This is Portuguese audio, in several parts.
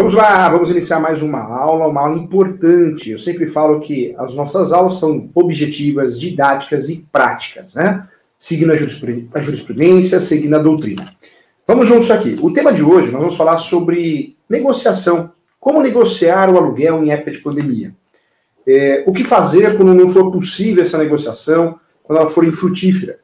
Vamos lá, vamos iniciar mais uma aula, uma aula importante. Eu sempre falo que as nossas aulas são objetivas, didáticas e práticas, né? Seguindo a jurisprudência, seguindo a doutrina. Vamos juntos aqui. O tema de hoje, nós vamos falar sobre negociação. Como negociar o aluguel em época de pandemia. É, o que fazer quando não for possível essa negociação, quando ela for infrutífera.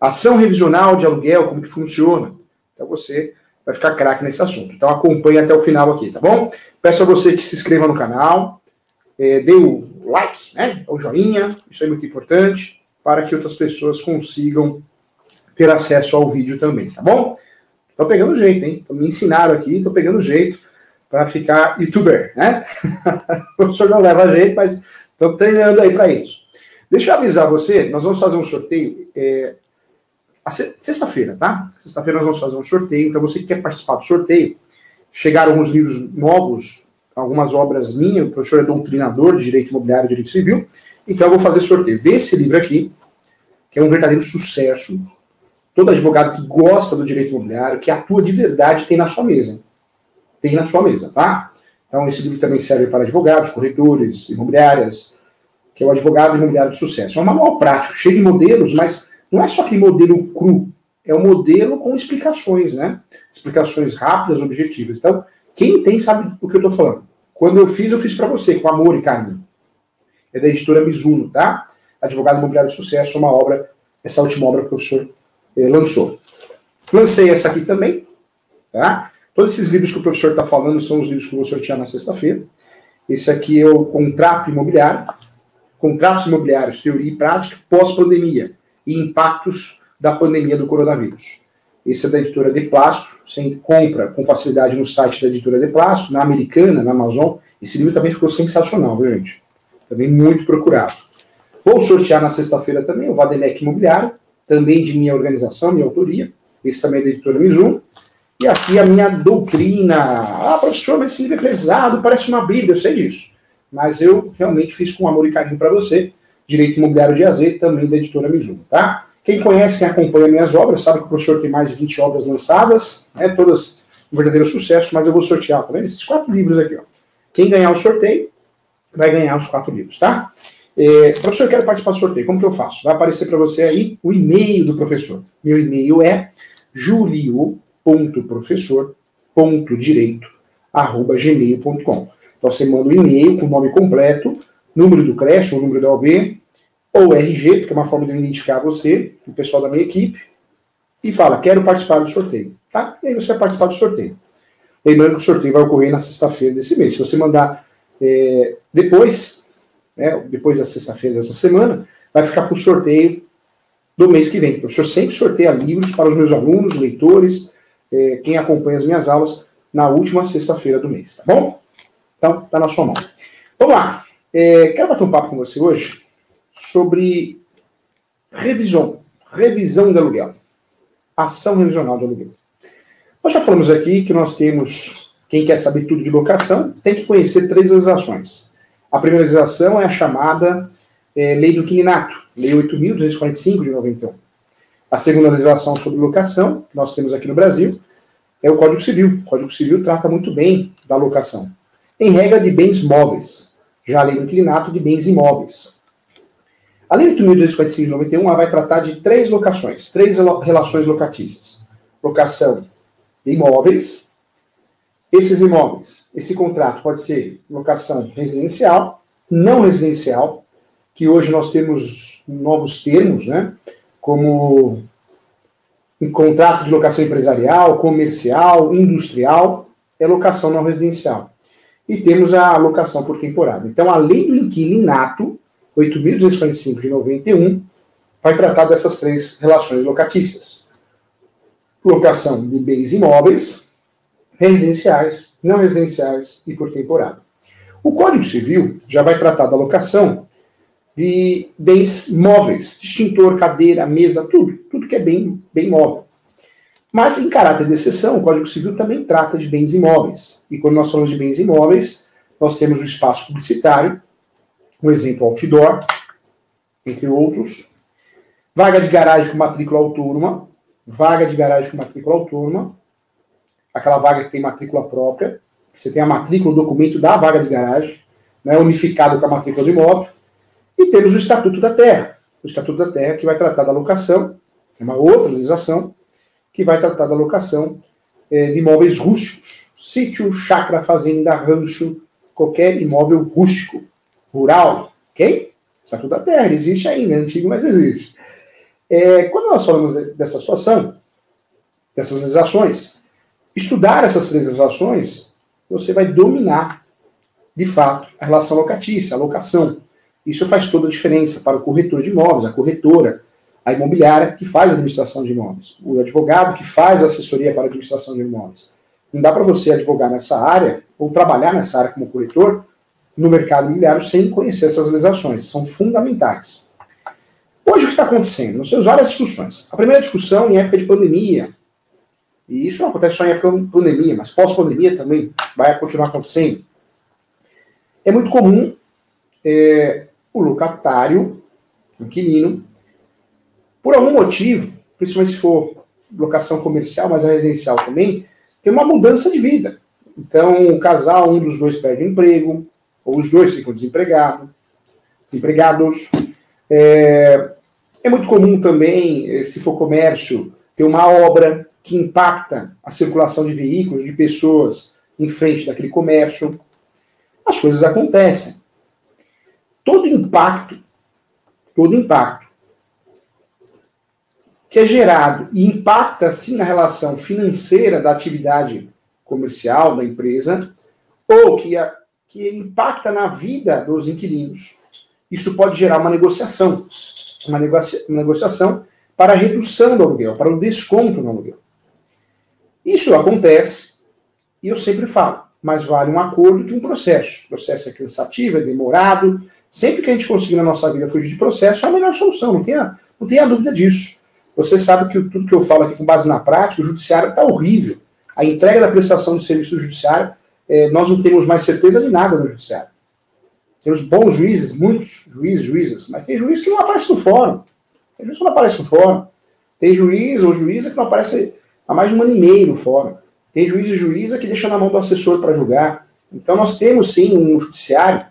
Ação revisional de aluguel, como que funciona. Então você vai ficar craque nesse assunto. Então acompanhe até o final aqui, tá bom? Peço a você que se inscreva no canal, é, dê o like, né, o joinha, isso é muito importante, para que outras pessoas consigam ter acesso ao vídeo também, tá bom? Tô pegando jeito, hein? Tô me ensinaram aqui, tô pegando jeito para ficar youtuber, né? o professor não leva jeito, mas estamos treinando aí para isso. Deixa eu avisar você, nós vamos fazer um sorteio é, Sexta-feira, tá? Sexta-feira nós vamos fazer um sorteio. Então, você que quer participar do sorteio, chegaram alguns livros novos, algumas obras minhas. O professor é doutrinador de Direito Imobiliário e Direito Civil. Então, eu vou fazer sorteio desse livro aqui, que é um verdadeiro sucesso. Todo advogado que gosta do direito imobiliário, que atua de verdade, tem na sua mesa. Tem na sua mesa, tá? Então, esse livro também serve para advogados, corretores, imobiliárias, que é o advogado imobiliário de sucesso. É um manual prático, cheio de modelos, mas não é só aquele modelo cru, é um modelo com explicações, né? Explicações rápidas, objetivas. Então, quem tem sabe o que eu estou falando. Quando eu fiz, eu fiz para você, com amor e carinho. É da editora Mizuno, tá? Advogado Imobiliário de Sucesso, uma obra, essa última obra que o professor eh, lançou. Lancei essa aqui também, tá? Todos esses livros que o professor está falando são os livros que eu vou sortear na sexta-feira. Esse aqui é o Contrato Imobiliário, Contratos Imobiliários, Teoria e Prática, pós-pandemia e impactos da pandemia do coronavírus. Esse é da editora De Plástico, você compra com facilidade no site da editora De Plástico, na Americana, na Amazon. Esse livro também ficou sensacional, viu, gente? Também muito procurado. Vou sortear na sexta-feira também o Vademec Imobiliário, também de minha organização, minha autoria. Esse também é da editora Mizuno. E aqui a minha doutrina. Ah, professor, mas esse livro é pesado, parece uma Bíblia, eu sei disso. Mas eu realmente fiz com amor e carinho para você. Direito Imobiliário de AZ, também da editora Mizuno, tá? Quem conhece, quem acompanha minhas obras, sabe que o professor tem mais de 20 obras lançadas, né, todas um verdadeiro sucesso, mas eu vou sortear, tá? Esses quatro livros aqui, ó. Quem ganhar o sorteio, vai ganhar os quatro livros, tá? É, professor, eu quero participar do sorteio, como que eu faço? Vai aparecer para você aí o e-mail do professor. Meu e-mail é julio.professor.direito.gmail.com Então você manda o um e-mail com o nome completo, número do CRES, ou número da OB, ou RG, porque é uma forma de identificar você, o pessoal da minha equipe, e fala, quero participar do sorteio. Tá? E aí você vai participar do sorteio. Lembrando que o sorteio vai ocorrer na sexta-feira desse mês. Se você mandar é, depois, né, depois da sexta-feira dessa semana, vai ficar para o sorteio do mês que vem. O professor sempre sorteia livros para os meus alunos, leitores, é, quem acompanha as minhas aulas, na última sexta-feira do mês, tá bom? Então, tá na sua mão. Vamos lá. É, quero bater um papo com você hoje sobre revisão, revisão de aluguel, ação revisional de aluguel. Nós já falamos aqui que nós temos, quem quer saber tudo de locação, tem que conhecer três legislações. A primeira legislação é a chamada é, Lei do Quininato, Lei 8.245 de 91. A segunda legislação sobre locação, que nós temos aqui no Brasil, é o Código Civil. O Código Civil trata muito bem da locação. Em regra de bens móveis, já a lei do inquilinato de bens imóveis. A lei 8.245 de 91 vai tratar de três locações, três relações locatícias. Locação de imóveis. Esses imóveis, esse contrato pode ser locação residencial, não residencial, que hoje nós temos novos termos, né? Como em contrato de locação empresarial, comercial, industrial, é locação não residencial e temos a alocação por temporada. Então, a lei do inquilinato, 8.245 de 91, vai tratar dessas três relações locatícias. Locação de bens imóveis, residenciais, não residenciais e por temporada. O Código Civil já vai tratar da locação de bens móveis, extintor, cadeira, mesa, tudo, tudo que é bem, bem móvel. Mas, em caráter de exceção, o Código Civil também trata de bens imóveis. E quando nós falamos de bens imóveis, nós temos o espaço publicitário, um exemplo outdoor, entre outros, vaga de garagem com matrícula autônoma, vaga de garagem com matrícula autônoma, aquela vaga que tem matrícula própria, Você tem a matrícula, o documento da vaga de garagem, né, unificado com a matrícula do imóvel. E temos o Estatuto da Terra. O Estatuto da Terra que vai tratar da locação, é uma outra legislação, que vai tratar da locação é, de imóveis rústicos. Sítio, chácara, fazenda, rancho, qualquer imóvel rústico, rural, ok? Estatuto da Terra, existe ainda, é antigo, mas existe. É, quando nós falamos dessa situação, dessas legislações, estudar essas três legislações, você vai dominar, de fato, a relação locatícia, a locação. Isso faz toda a diferença para o corretor de imóveis, a corretora, a imobiliária que faz a administração de imóveis, o advogado que faz a assessoria para a administração de imóveis. Não dá para você advogar nessa área ou trabalhar nessa área como corretor no mercado imobiliário sem conhecer essas legislações. São fundamentais. Hoje o que está acontecendo? Nós temos várias discussões. A primeira discussão em época de pandemia, e isso não acontece só em época de pandemia, mas pós-pandemia também vai continuar acontecendo. É muito comum é, o locatário, o inquilino, por algum motivo, principalmente se for locação comercial, mas a residencial também, tem uma mudança de vida. Então, o casal, um dos dois perde emprego, ou os dois ficam desempregados. desempregados. É, é muito comum também, eh, se for comércio, ter uma obra que impacta a circulação de veículos, de pessoas em frente daquele comércio. As coisas acontecem. Todo impacto, todo impacto que é gerado e impacta sim na relação financeira da atividade comercial da empresa, ou que, a, que impacta na vida dos inquilinos. Isso pode gerar uma negociação, uma, negocia, uma negociação para a redução do aluguel, para o desconto no aluguel. Isso acontece, e eu sempre falo, mais vale um acordo que um processo. O processo é cansativo, é demorado. Sempre que a gente conseguir na nossa vida fugir de processo, é a melhor solução, não tenha, não tenha dúvida disso. Você sabe que tudo que eu falo aqui com base na prática, o judiciário está horrível. A entrega da prestação de serviço do judiciário, é, nós não temos mais certeza de nada no judiciário. Temos bons juízes, muitos juízes, juízes, mas tem juiz que não aparece no fórum. Tem juiz que não aparece no fórum. Tem juiz ou juíza que não aparece há mais de um ano e meio no fórum. Tem juiz e juíza que deixa na mão do assessor para julgar. Então nós temos sim um judiciário.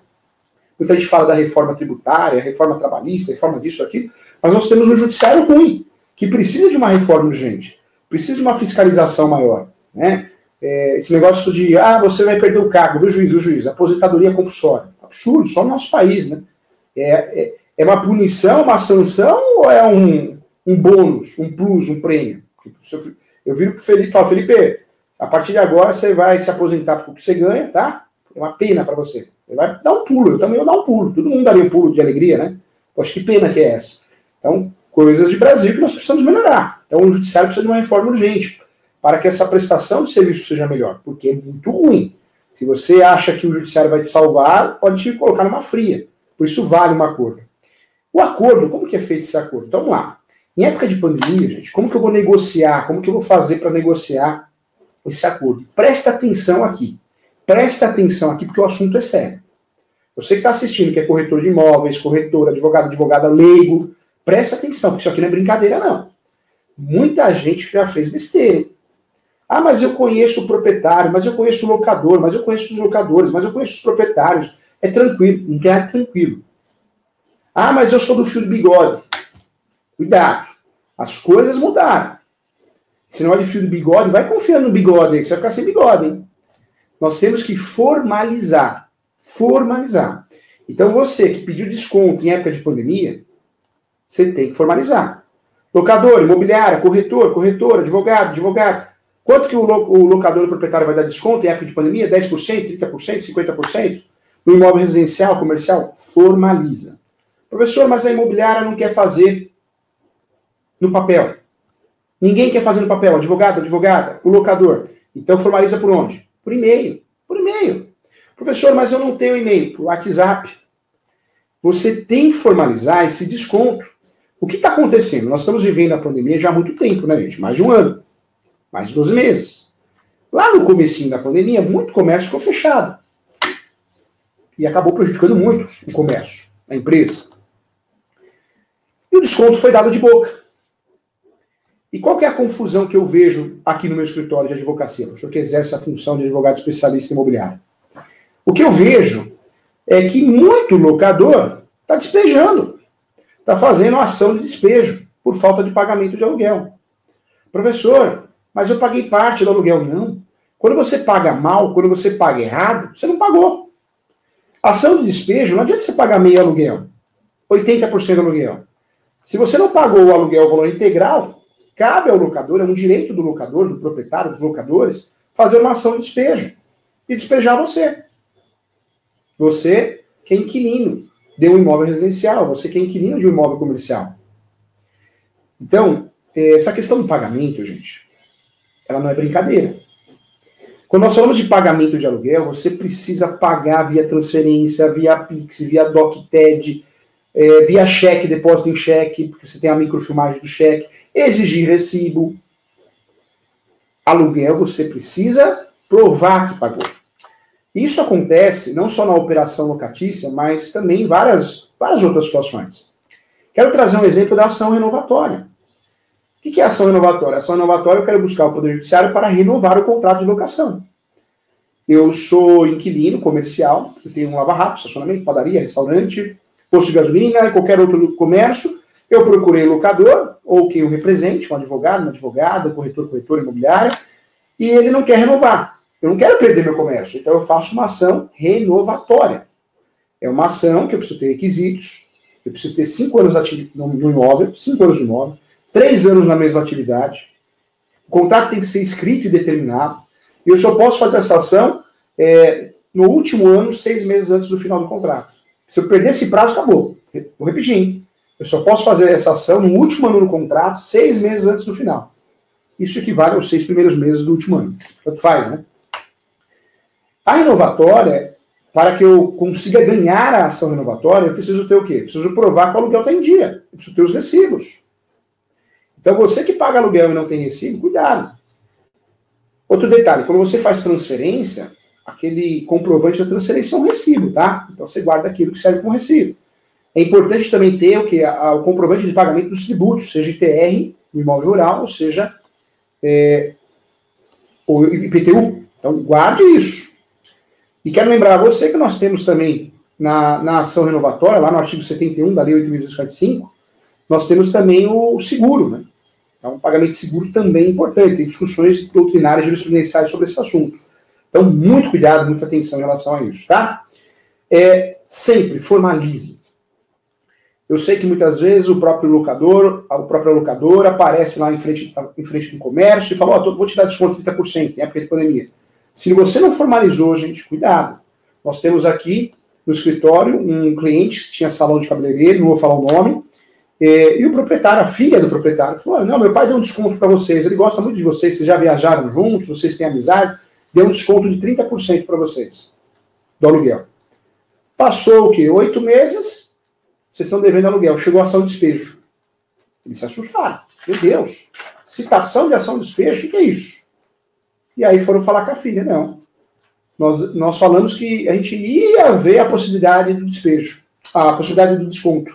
Muita gente fala da reforma tributária, reforma trabalhista, reforma disso, aqui, mas nós temos um judiciário ruim que precisa de uma reforma urgente, precisa de uma fiscalização maior. Né? É, esse negócio de, ah, você vai perder o cargo, viu, juiz, viu, juiz, aposentadoria compulsória. Absurdo, só no nosso país, né? É, é, é uma punição, uma sanção ou é um, um bônus, um plus, um prêmio? Eu viro pro Felipe e falo, Felipe, a partir de agora você vai se aposentar porque você ganha, tá? É uma pena para você. Ele vai dar um pulo, eu também vou dar um pulo. Todo mundo daria um pulo de alegria, né? Poxa, que pena que é essa. Então, coisas de Brasil que nós precisamos melhorar. Então o judiciário precisa de uma reforma urgente para que essa prestação de serviço seja melhor, porque é muito ruim. Se você acha que o judiciário vai te salvar, pode te colocar numa fria. Por isso vale um acordo. O acordo, como que é feito esse acordo? Então vamos lá. Em época de pandemia, gente, como que eu vou negociar? Como que eu vou fazer para negociar esse acordo? Presta atenção aqui. Presta atenção aqui, porque o assunto é sério. Você que está assistindo, que é corretor de imóveis, corretor, advogado, advogada leigo, Presta atenção, porque isso aqui não é brincadeira, não. Muita gente já fez besteira. Ah, mas eu conheço o proprietário, mas eu conheço o locador, mas eu conheço os locadores, mas eu conheço os proprietários. É tranquilo, não é tranquilo. Ah, mas eu sou do fio do bigode. Cuidado. As coisas mudaram. Se não é de fio do bigode, vai confiando no bigode aí, que você vai ficar sem bigode, hein? Nós temos que formalizar. Formalizar. Então você que pediu desconto em época de pandemia, você tem que formalizar. Locador, imobiliária, corretor, corretor, advogado, advogado. Quanto que o, lo o locador o proprietário vai dar desconto em época de pandemia? 10%, 30%, 50%? No imóvel residencial, comercial? Formaliza. Professor, mas a imobiliária não quer fazer no papel. Ninguém quer fazer no papel. Advogado, advogada, o locador. Então formaliza por onde? Por e-mail. Por e-mail. Professor, mas eu não tenho e-mail. Por WhatsApp. Você tem que formalizar esse desconto. O que está acontecendo? Nós estamos vivendo a pandemia já há muito tempo, né, gente? Mais de um ano. Mais de 12 meses. Lá no comecinho da pandemia, muito comércio ficou fechado. E acabou prejudicando muito o comércio, a empresa. E o desconto foi dado de boca. E qual é a confusão que eu vejo aqui no meu escritório de advocacia, professor que exerce a função de advogado especialista imobiliário? O que eu vejo é que muito locador está despejando, está fazendo ação de despejo por falta de pagamento de aluguel. Professor, mas eu paguei parte do aluguel. Não. Quando você paga mal, quando você paga errado, você não pagou. Ação de despejo, não adianta você pagar meio aluguel, 80% do aluguel. Se você não pagou o aluguel o valor integral, cabe ao locador, é um direito do locador, do proprietário, dos locadores, fazer uma ação de despejo e despejar você. Você que é inquilino de um imóvel residencial, você que é inquilino de um imóvel comercial. Então, essa questão do pagamento, gente, ela não é brincadeira. Quando nós falamos de pagamento de aluguel, você precisa pagar via transferência, via Pix, via DocTed, é, via cheque, depósito em cheque, porque você tem a microfilmagem do cheque, exigir recibo. Aluguel você precisa provar que pagou. Isso acontece não só na operação locatícia, mas também em várias, várias outras situações. Quero trazer um exemplo da ação renovatória. O que é ação renovatória? Ação renovatória eu quero buscar o Poder Judiciário para renovar o contrato de locação. Eu sou inquilino comercial, eu tenho um lava-rápido, estacionamento, padaria, restaurante, posto de gasolina, qualquer outro comércio. Eu procurei locador, ou quem o represente, um advogado, uma advogada, corretor, corretor imobiliário, e ele não quer renovar. Eu não quero perder meu comércio, então eu faço uma ação renovatória. É uma ação que eu preciso ter requisitos, eu preciso ter cinco anos no imóvel, cinco anos no imóvel, três anos na mesma atividade. O contrato tem que ser escrito e determinado. E eu só posso fazer essa ação é, no último ano, seis meses antes do final do contrato. Se eu perder esse prazo, acabou. Vou repetir, hein? Eu só posso fazer essa ação no último ano do contrato, seis meses antes do final. Isso equivale aos seis primeiros meses do último ano. Tanto faz, né? A renovatória, para que eu consiga ganhar a ação renovatória, eu preciso ter o quê? Eu preciso provar que o aluguel está em dia. Eu preciso ter os recibos. Então, você que paga aluguel e não tem recibo, cuidado. Outro detalhe, quando você faz transferência, aquele comprovante da transferência é um recibo, tá? Então você guarda aquilo que serve como recibo. É importante também ter o que o comprovante de pagamento dos tributos, seja ITR, imóvel rural, ou seja, é, o IPTU. Então guarde isso. E quero lembrar a você que nós temos também na, na ação renovatória, lá no artigo 71 da Lei 8.245, nós temos também o seguro, né? Então, o pagamento de seguro também é importante. Tem discussões doutrinárias jurisprudenciais sobre esse assunto. Então, muito cuidado, muita atenção em relação a isso, tá? É, sempre formalize. Eu sei que muitas vezes o próprio locador, o próprio locador aparece lá em frente, em frente do comércio e fala, ó, oh, vou te dar desconto de 30% em época de pandemia. Se você não formalizou, gente, cuidado. Nós temos aqui no escritório um cliente que tinha salão de cabeleireiro, não vou falar o nome, é, e o proprietário, a filha do proprietário, falou: Não, meu pai deu um desconto para vocês, ele gosta muito de vocês, vocês já viajaram juntos, vocês têm amizade, deu um desconto de 30% para vocês do aluguel. Passou o quê? Oito meses, vocês estão devendo aluguel, chegou a ação de despejo. Eles se assustaram. Meu Deus, citação de ação de despejo, o que, que é isso? E aí foram falar com a filha: Não. Nós, nós falamos que a gente ia ver a possibilidade do despejo, a possibilidade do desconto.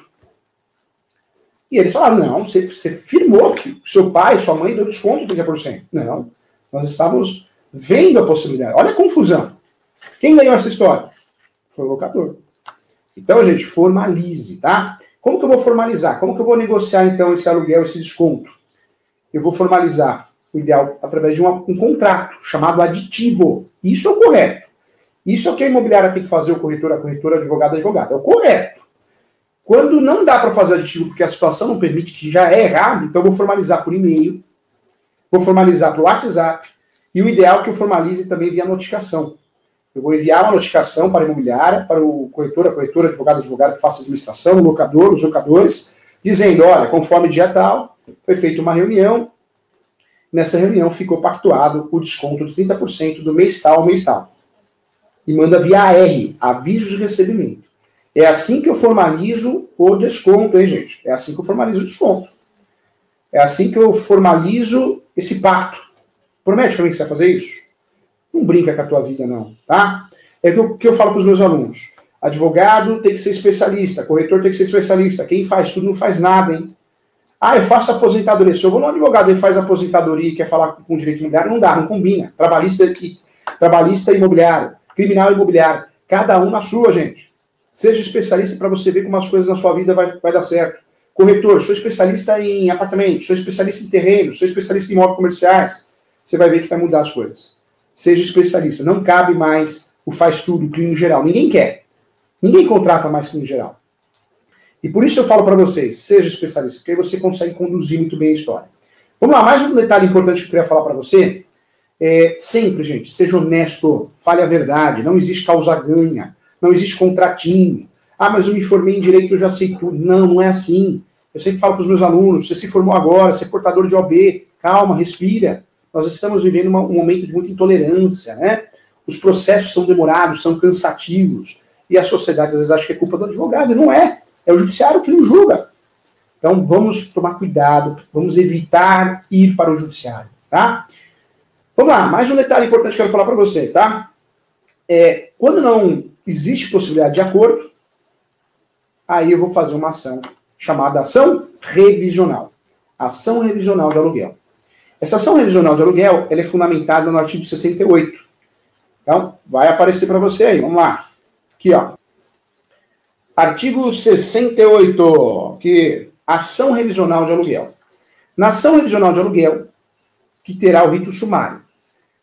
E eles falaram: não, você, você firmou que seu pai, sua mãe deu desconto de 30%. Não, nós estávamos vendo a possibilidade. Olha a confusão. Quem ganhou essa história? Foi o locador. Então, gente, formalize, tá? Como que eu vou formalizar? Como que eu vou negociar, então, esse aluguel, esse desconto? Eu vou formalizar, o ideal, através de uma, um contrato chamado aditivo. Isso é o correto. Isso é o que a imobiliária tem que fazer, o corretor, a corretora, advogado, advogado. É o correto. Quando não dá para fazer aditivo porque a situação não permite, que já é errado, então eu vou formalizar por e-mail, vou formalizar por WhatsApp, e o ideal é que eu formalize também via notificação. Eu vou enviar uma notificação para a imobiliária, para o corretor, a corretora, advogado, advogado que faça administração, o locador, os locadores, dizendo, olha, conforme dia tal, foi feita uma reunião, nessa reunião ficou pactuado o desconto de 30% do mês tal ao mês tal. E manda via AR, aviso de recebimento. É assim que eu formalizo o desconto, hein, gente? É assim que eu formalizo o desconto. É assim que eu formalizo esse pacto. Promete para mim que você vai fazer isso? Não brinca com a tua vida, não, tá? É o que eu falo para os meus alunos. Advogado tem que ser especialista, corretor tem que ser especialista. Quem faz tudo não faz nada, hein? Ah, eu faço aposentadoria. Se eu vou no advogado e faz aposentadoria e quer falar com direito imobiliário, não dá, não combina. Trabalhista, e, trabalhista imobiliário, criminal imobiliário. Cada um na sua, gente. Seja especialista para você ver como as coisas na sua vida vai, vai dar certo. Corretor, sou especialista em apartamentos, sou especialista em terrenos, sou especialista em imóveis comerciais. Você vai ver que vai mudar as coisas. Seja especialista. Não cabe mais o faz tudo, o clínico geral. Ninguém quer. Ninguém contrata mais clínico geral. E por isso eu falo para vocês, seja especialista, porque aí você consegue conduzir muito bem a história. Vamos lá, mais um detalhe importante que eu queria falar para você. É, sempre, gente, seja honesto, fale a verdade, não existe causa-ganha, não existe contratinho. Ah, mas eu me formei em direito, eu já sei tudo. Não, não é assim. Eu sempre falo para os meus alunos, você se formou agora, você é portador de OB, calma, respira. Nós estamos vivendo uma, um momento de muita intolerância, né? Os processos são demorados, são cansativos, e a sociedade às vezes acha que é culpa do advogado, e não é. É o judiciário que não julga. Então vamos tomar cuidado, vamos evitar ir para o judiciário, tá? Vamos lá, mais um detalhe importante que eu quero falar para você, tá? É, quando não existe possibilidade de acordo, aí eu vou fazer uma ação chamada ação revisional. Ação revisional de aluguel. Essa ação revisional de aluguel ela é fundamentada no artigo 68. Então, vai aparecer para você aí. Vamos lá. Aqui, ó. Artigo 68, que ação revisional de aluguel. Na ação revisional de aluguel, que terá o rito sumário.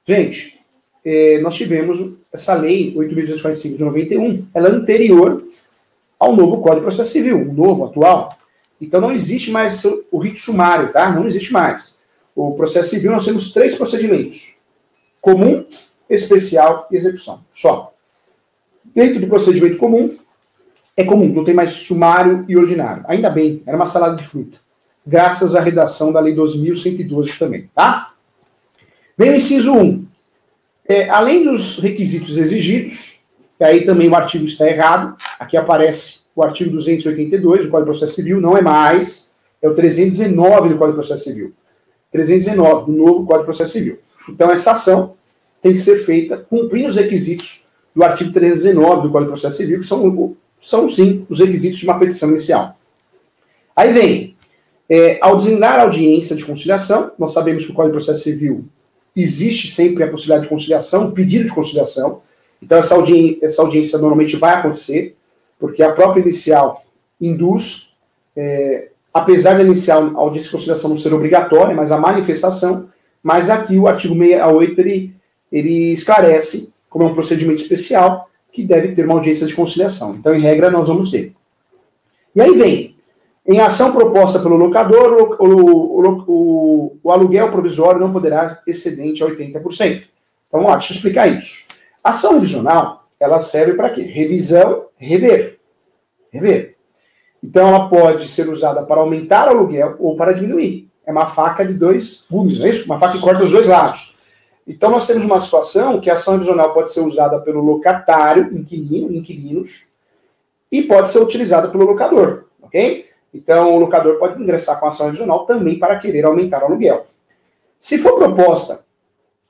Gente, eh, nós tivemos essa lei 8.245 de 91, ela é anterior ao novo Código de Processo Civil, o novo, atual. Então não existe mais o rito sumário, tá? Não existe mais. O processo civil nós temos três procedimentos: comum, especial e execução. Só. Dentro do procedimento comum, é comum, não tem mais sumário e ordinário. Ainda bem, era uma salada de fruta. Graças à redação da Lei 12.112 também, tá? Vem o inciso 1. É, além dos requisitos exigidos, e aí também o artigo está errado, aqui aparece o artigo 282 do Código de Processo Civil, não é mais, é o 319 do Código de Processo Civil. 319 do novo Código de Processo Civil. Então, essa ação tem que ser feita cumprindo os requisitos do artigo 319 do Código de Processo Civil, que são são sim os requisitos de uma petição inicial. Aí vem, é, ao designar a audiência de conciliação, nós sabemos que o Código de Processo Civil existe sempre a possibilidade de conciliação, pedido de conciliação. Então, essa, audi essa audiência normalmente vai acontecer, porque a própria inicial induz, é, apesar da inicial a audiência de conciliação não ser obrigatória, mas a manifestação, mas aqui o artigo 68 ele, ele esclarece, como é um procedimento especial, que deve ter uma audiência de conciliação. Então, em regra, nós vamos ter. E aí vem, em ação proposta pelo locador, o, o, o, o aluguel provisório não poderá excedente a 80%. Então, lá, deixa eu explicar isso. Ação revisional, ela serve para quê? Revisão, rever. Rever. Então, ela pode ser usada para aumentar o aluguel ou para diminuir. É uma faca de dois gumes, não é isso? Uma faca que corta os dois lados. Então, nós temos uma situação que a ação revisional pode ser usada pelo locatário, inquilino, inquilinos, e pode ser utilizada pelo locador, ok? Então, o locador pode ingressar com a ação revisional também para querer aumentar o aluguel. Se for proposta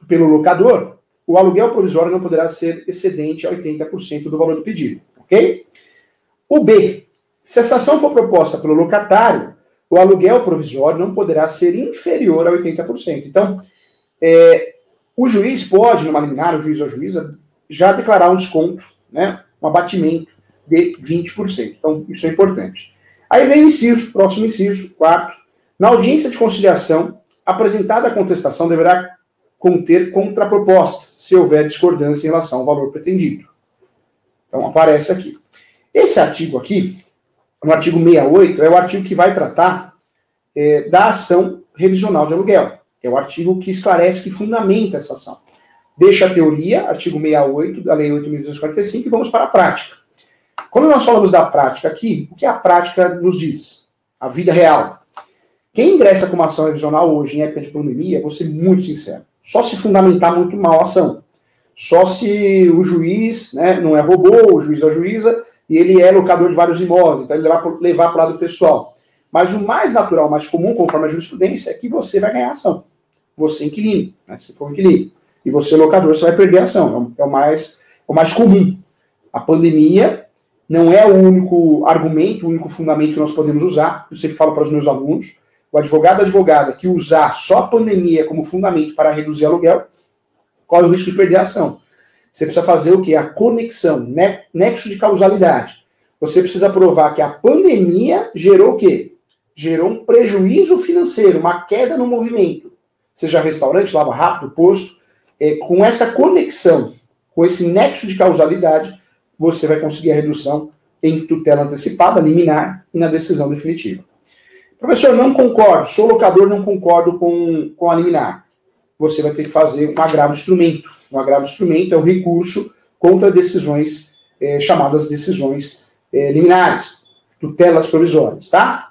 pelo locador, o aluguel provisório não poderá ser excedente a 80% do valor do pedido, ok? O B, se essa ação for proposta pelo locatário, o aluguel provisório não poderá ser inferior a 80%. Então, é, o juiz pode, numa liminar, o juiz ou a juíza, já declarar um desconto, né, um abatimento de 20%. Então, isso é importante. Aí vem o inciso, próximo inciso, quarto. Na audiência de conciliação, apresentada a contestação deverá conter contraproposta, se houver discordância em relação ao valor pretendido. Então, aparece aqui. Esse artigo aqui, no artigo 68, é o artigo que vai tratar é, da ação revisional de aluguel. É o artigo que esclarece, que fundamenta essa ação. Deixa a teoria, artigo 68 da Lei 8.245, e vamos para a prática. Quando nós falamos da prática aqui, o que a prática nos diz? A vida real. Quem ingressa com uma ação revisional hoje, em época de pandemia, vou ser muito sincero, só se fundamentar muito mal a ação. Só se o juiz né, não é robô, o juiz a juíza, e ele é locador de vários imóveis, então ele levar para o lado pessoal. Mas o mais natural, mais comum, conforme a jurisprudência, é que você vai ganhar ação. Você é inquilino, né, se for inquilino. E você, locador, você vai perder a ação. É o mais, é o mais comum. A pandemia não é o único argumento, o único fundamento que nós podemos usar. Eu sempre falo para os meus alunos, o advogado advogada que usar só a pandemia como fundamento para reduzir aluguel, corre o risco de perder a ação. Você precisa fazer o que? A conexão, né? nexo de causalidade. Você precisa provar que a pandemia gerou o quê? Gerou um prejuízo financeiro, uma queda no movimento. Seja restaurante, lava rápido, posto. É, com essa conexão, com esse nexo de causalidade, você vai conseguir a redução em tutela antecipada, liminar e na decisão definitiva. Professor, não concordo, sou locador, não concordo com, com a liminar. Você vai ter que fazer um agravo de instrumento. Um agravo de instrumento é o recurso contra decisões é, chamadas decisões é, liminares, tutelas provisórias, tá?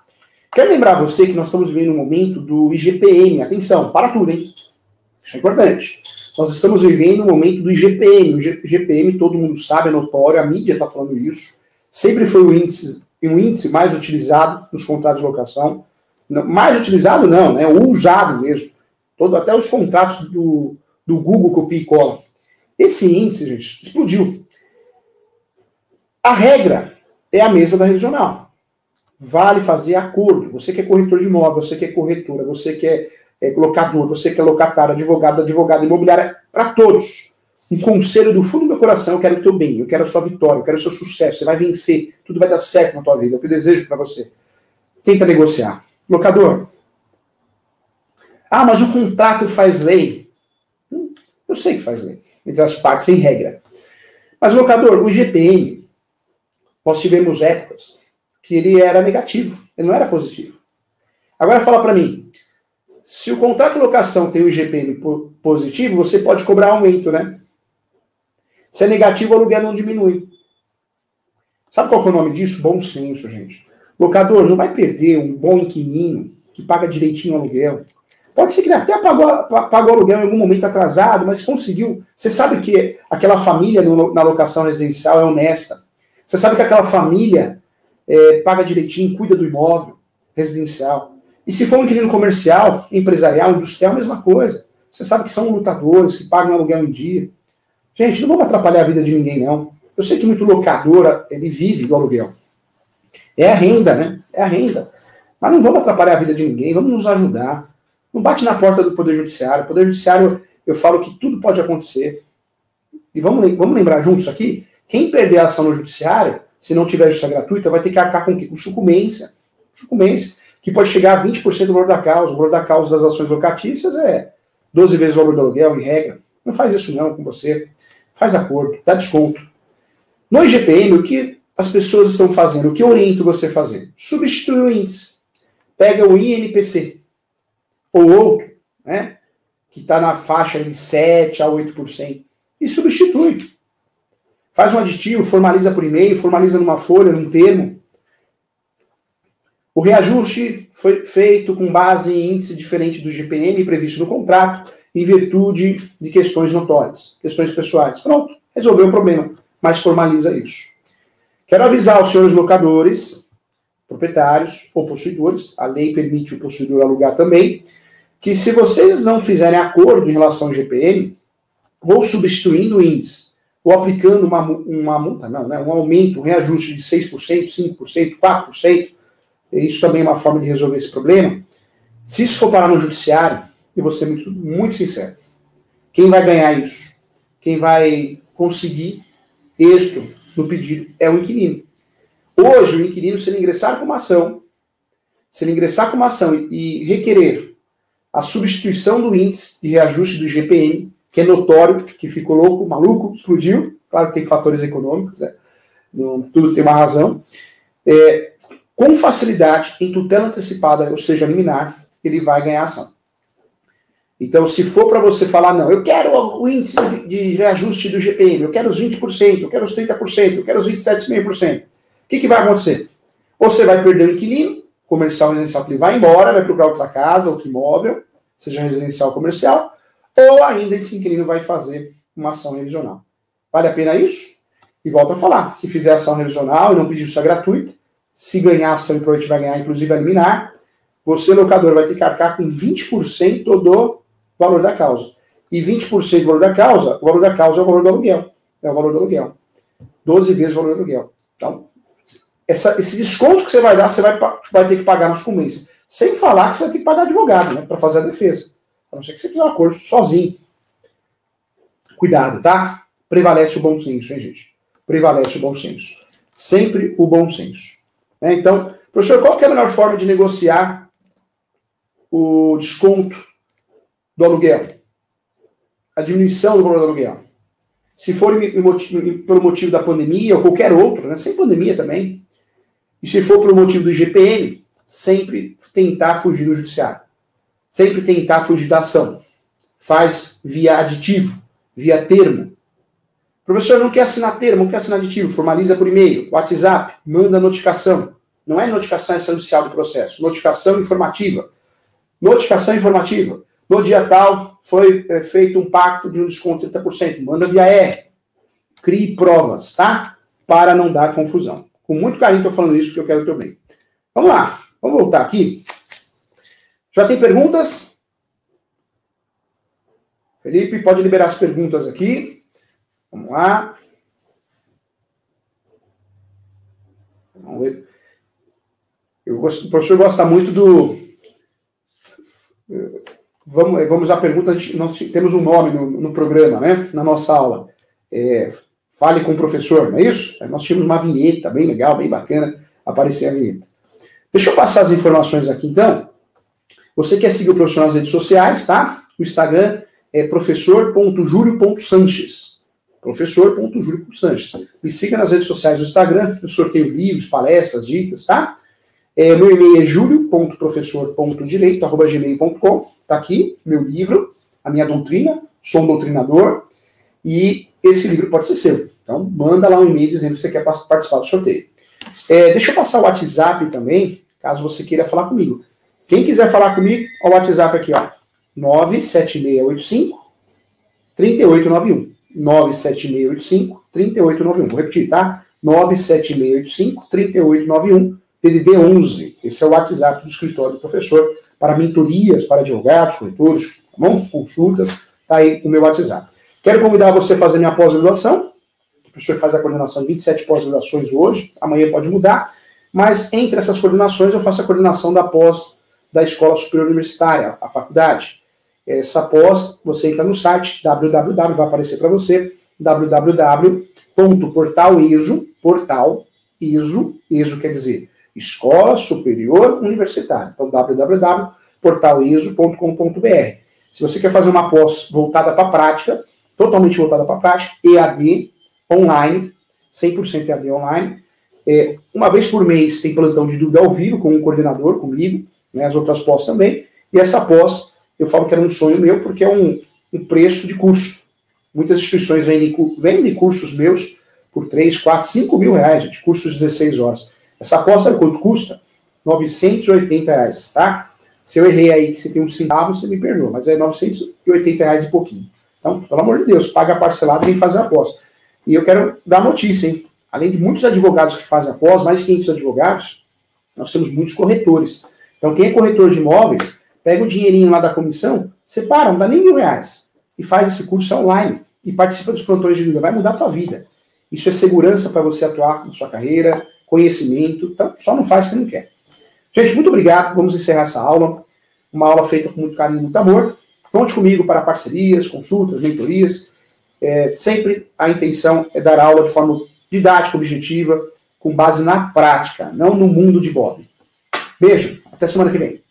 Quero lembrar você que nós estamos vivendo um momento do IGPM. Atenção, para tudo, hein? Isso é importante. Nós estamos vivendo um momento do IGPM. O IGPM, todo mundo sabe, é notório, a mídia está falando isso. Sempre foi o índice um índice mais utilizado nos contratos de locação. Mais utilizado não, né? O usado mesmo. Todo, até os contratos do, do Google copia e cola. Esse índice, gente, explodiu. A regra é a mesma da revisional. Vale fazer acordo. Você que é corretor de imóvel, você que é corretora, você que é, é locador, você que é locatário, advogado, advogado imobiliário, para todos um conselho do fundo do meu coração, eu quero o teu bem, eu quero a sua vitória, eu quero o seu sucesso, você vai vencer, tudo vai dar certo na tua vida, é o que eu desejo para você. Tenta negociar. Locador. Ah, mas o contrato faz lei. Hum, eu sei que faz lei, entre as partes, em regra. Mas, locador, o IGPM, nós tivemos épocas que ele era negativo, ele não era positivo. Agora fala para mim, se o contrato de locação tem o IGPM positivo, você pode cobrar aumento, né? Se é negativo, o aluguel não diminui. Sabe qual é o nome disso? Bom senso, gente. Locador não vai perder um bom inquilino que paga direitinho o aluguel. Pode ser que ele até pagou, pagou aluguel em algum momento atrasado, mas conseguiu. Você sabe que aquela família no, na locação residencial é honesta. Você sabe que aquela família é, paga direitinho, cuida do imóvel residencial. E se for um inquilino comercial, empresarial, industrial, a mesma coisa. Você sabe que são lutadores, que pagam aluguel em dia. Gente, não vamos atrapalhar a vida de ninguém, não. Eu sei que muito locador, ele vive do aluguel. É a renda, né? É a renda. Mas não vamos atrapalhar a vida de ninguém, vamos nos ajudar. Não bate na porta do Poder Judiciário. O Poder Judiciário, eu falo que tudo pode acontecer. E vamos, vamos lembrar juntos aqui, quem perder a ação no Judiciário, se não tiver justiça gratuita, vai ter que arcar com o quê? Com sucumbência. Sucumbência, que pode chegar a 20% do valor da causa. O valor da causa das ações locatícias é 12 vezes o valor do aluguel, em regra. Não faz isso não com você. Faz acordo, dá desconto. No IGPM, o que as pessoas estão fazendo? O que eu oriento você a fazer? Substitui o índice. Pega o INPC. Ou outro, né? Que está na faixa de 7 a 8%. E substitui. Faz um aditivo, formaliza por e-mail, formaliza numa folha, num termo. O reajuste foi feito com base em índice diferente do GPM previsto no contrato em virtude de questões notórias, questões pessoais. Pronto, resolveu o problema, mas formaliza isso. Quero avisar os senhores locadores, proprietários ou possuidores, a lei permite o possuidor alugar também, que se vocês não fizerem acordo em relação ao GPM, ou substituindo o índice, ou aplicando uma, uma multa, não, né, um aumento, um reajuste de 6%, 5%, 4%, isso também é uma forma de resolver esse problema. Se isso for parar no judiciário, e vou ser muito, muito sincero. Quem vai ganhar isso? Quem vai conseguir êxito no pedido é o inquilino. Hoje, o inquilino, se ele ingressar com uma ação, se ele ingressar com uma ação e requerer a substituição do índice de reajuste do IGPM, que é notório, que ficou louco, maluco, explodiu, claro que tem fatores econômicos, né? Não, tudo tem uma razão, é, com facilidade, em tutela antecipada, ou seja, liminar, ele vai ganhar ação. Então, se for para você falar, não, eu quero o índice de reajuste do GPM, eu quero os 20%, eu quero os 30%, eu quero os 27,5%, o que, que vai acontecer? Você vai perder o inquilino, comercial residencial, ele vai embora, vai procurar outra casa, outro imóvel, seja residencial ou comercial, ou ainda esse inquilino vai fazer uma ação revisional. Vale a pena isso? E volto a falar, se fizer ação revisional e não pedir isso gratuita, se ganhar ação e provavelmente vai ganhar, inclusive, a liminar, você, locador, vai ter que arcar com 20% do valor da causa. E 20% do valor da causa, o valor da causa é o valor do aluguel. É o valor do aluguel. 12 vezes o valor do aluguel. Então, essa, esse desconto que você vai dar, você vai, vai ter que pagar na sucumbência. Sem falar que você vai ter que pagar advogado, né, para fazer a defesa. A não ser que você fizer um acordo sozinho. Cuidado, tá? Prevalece o bom senso, hein, gente? Prevalece o bom senso. Sempre o bom senso. É, então, professor, qual que é a melhor forma de negociar o desconto do aluguel? A diminuição do valor do aluguel? Se for pelo motivo da pandemia ou qualquer outro, né, sem pandemia também, e se for pelo motivo do IGPM, sempre tentar fugir do judiciário. Sempre tentar fugir da ação. Faz via aditivo, via termo. Professor, não quer assinar termo, não quer assinar aditivo, formaliza por e-mail, WhatsApp, manda notificação. Não é notificação essencial do processo, notificação informativa. Notificação informativa. No dia tal, foi é, feito um pacto de um desconto de 30%. Manda via R. Crie provas, tá? Para não dar confusão. Com muito carinho estou falando isso porque eu quero o teu bem. Vamos lá. Vamos voltar aqui. Já tem perguntas? Felipe, pode liberar as perguntas aqui. Vamos lá. Vamos ver. Eu gosto, o professor gosta muito do vamos, vamos à pergunta, nós temos um nome no, no programa, né, na nossa aula. É, fale com o professor, não é isso? Nós tínhamos uma vinheta bem legal, bem bacana, aparecer a vinheta. Deixa eu passar as informações aqui, então. Você quer seguir o professor nas redes sociais, tá? O Instagram é professor.julio.sanches. Professor.julio.sanches. Me siga nas redes sociais do Instagram, eu sorteio livros, palestras, dicas, tá? É, meu e-mail é julio.professor.direito.gmail.com. Está aqui, meu livro, a minha doutrina, sou um doutrinador, e esse livro pode ser seu. Então, manda lá um e-mail dizendo que você quer participar do sorteio. É, deixa eu passar o WhatsApp também, caso você queira falar comigo. Quem quiser falar comigo, ó, o WhatsApp aqui, ó. 97685 3891. 97685 3891. Vou repetir, tá? 97685 3891. PDD 11. Esse é o WhatsApp do escritório do professor para mentorias para advogados, corretores, tá consultas. Está aí o meu WhatsApp. Quero convidar você a fazer minha pós-graduação. O professor faz a coordenação de 27 pós-graduações hoje, amanhã pode mudar. Mas entre essas coordenações, eu faço a coordenação da pós da Escola Superior Universitária, a faculdade. Essa pós, você entra no site www, vai aparecer para você, www.portaliso, portal, ISO, ISO quer dizer Escola Superior Universitária. Então, www.portaliso.com.br. Se você quer fazer uma pós voltada para a prática, totalmente voltada para a prática, EAD, online, 100% EAD online. É, uma vez por mês tem plantão de dúvida ao vivo com um coordenador, comigo, né, as outras pós também. E essa pós, eu falo que era um sonho meu, porque é um, um preço de curso. Muitas instituições vendem, vendem cursos meus por 3, 4, 5 mil reais, gente, cursos de 16 horas. Essa aposta, sabe quanto custa? 980 reais, tá? Se eu errei aí que você tem um centavo, você me perdoa, mas é 980 reais e pouquinho. Então, pelo amor de Deus, paga parcelado e vem fazer a aposta. E eu quero dar notícia, hein? Além de muitos advogados que fazem após, mais de 500 advogados, nós temos muitos corretores. Então, quem é corretor de imóveis, pega o dinheirinho lá da comissão, separa, não dá nem mil reais, e faz esse curso online e participa dos plantões de dúvida. Vai mudar a tua vida. Isso é segurança para você atuar na sua carreira, conhecimento, então só não faz que não quer. Gente, muito obrigado. Vamos encerrar essa aula. Uma aula feita com muito carinho e muito amor. Conte comigo para parcerias, consultas, mentorias. É, sempre a intenção é dar aula de forma didática, objetiva, com base na prática, não no mundo de Bob. Beijo, até semana que vem.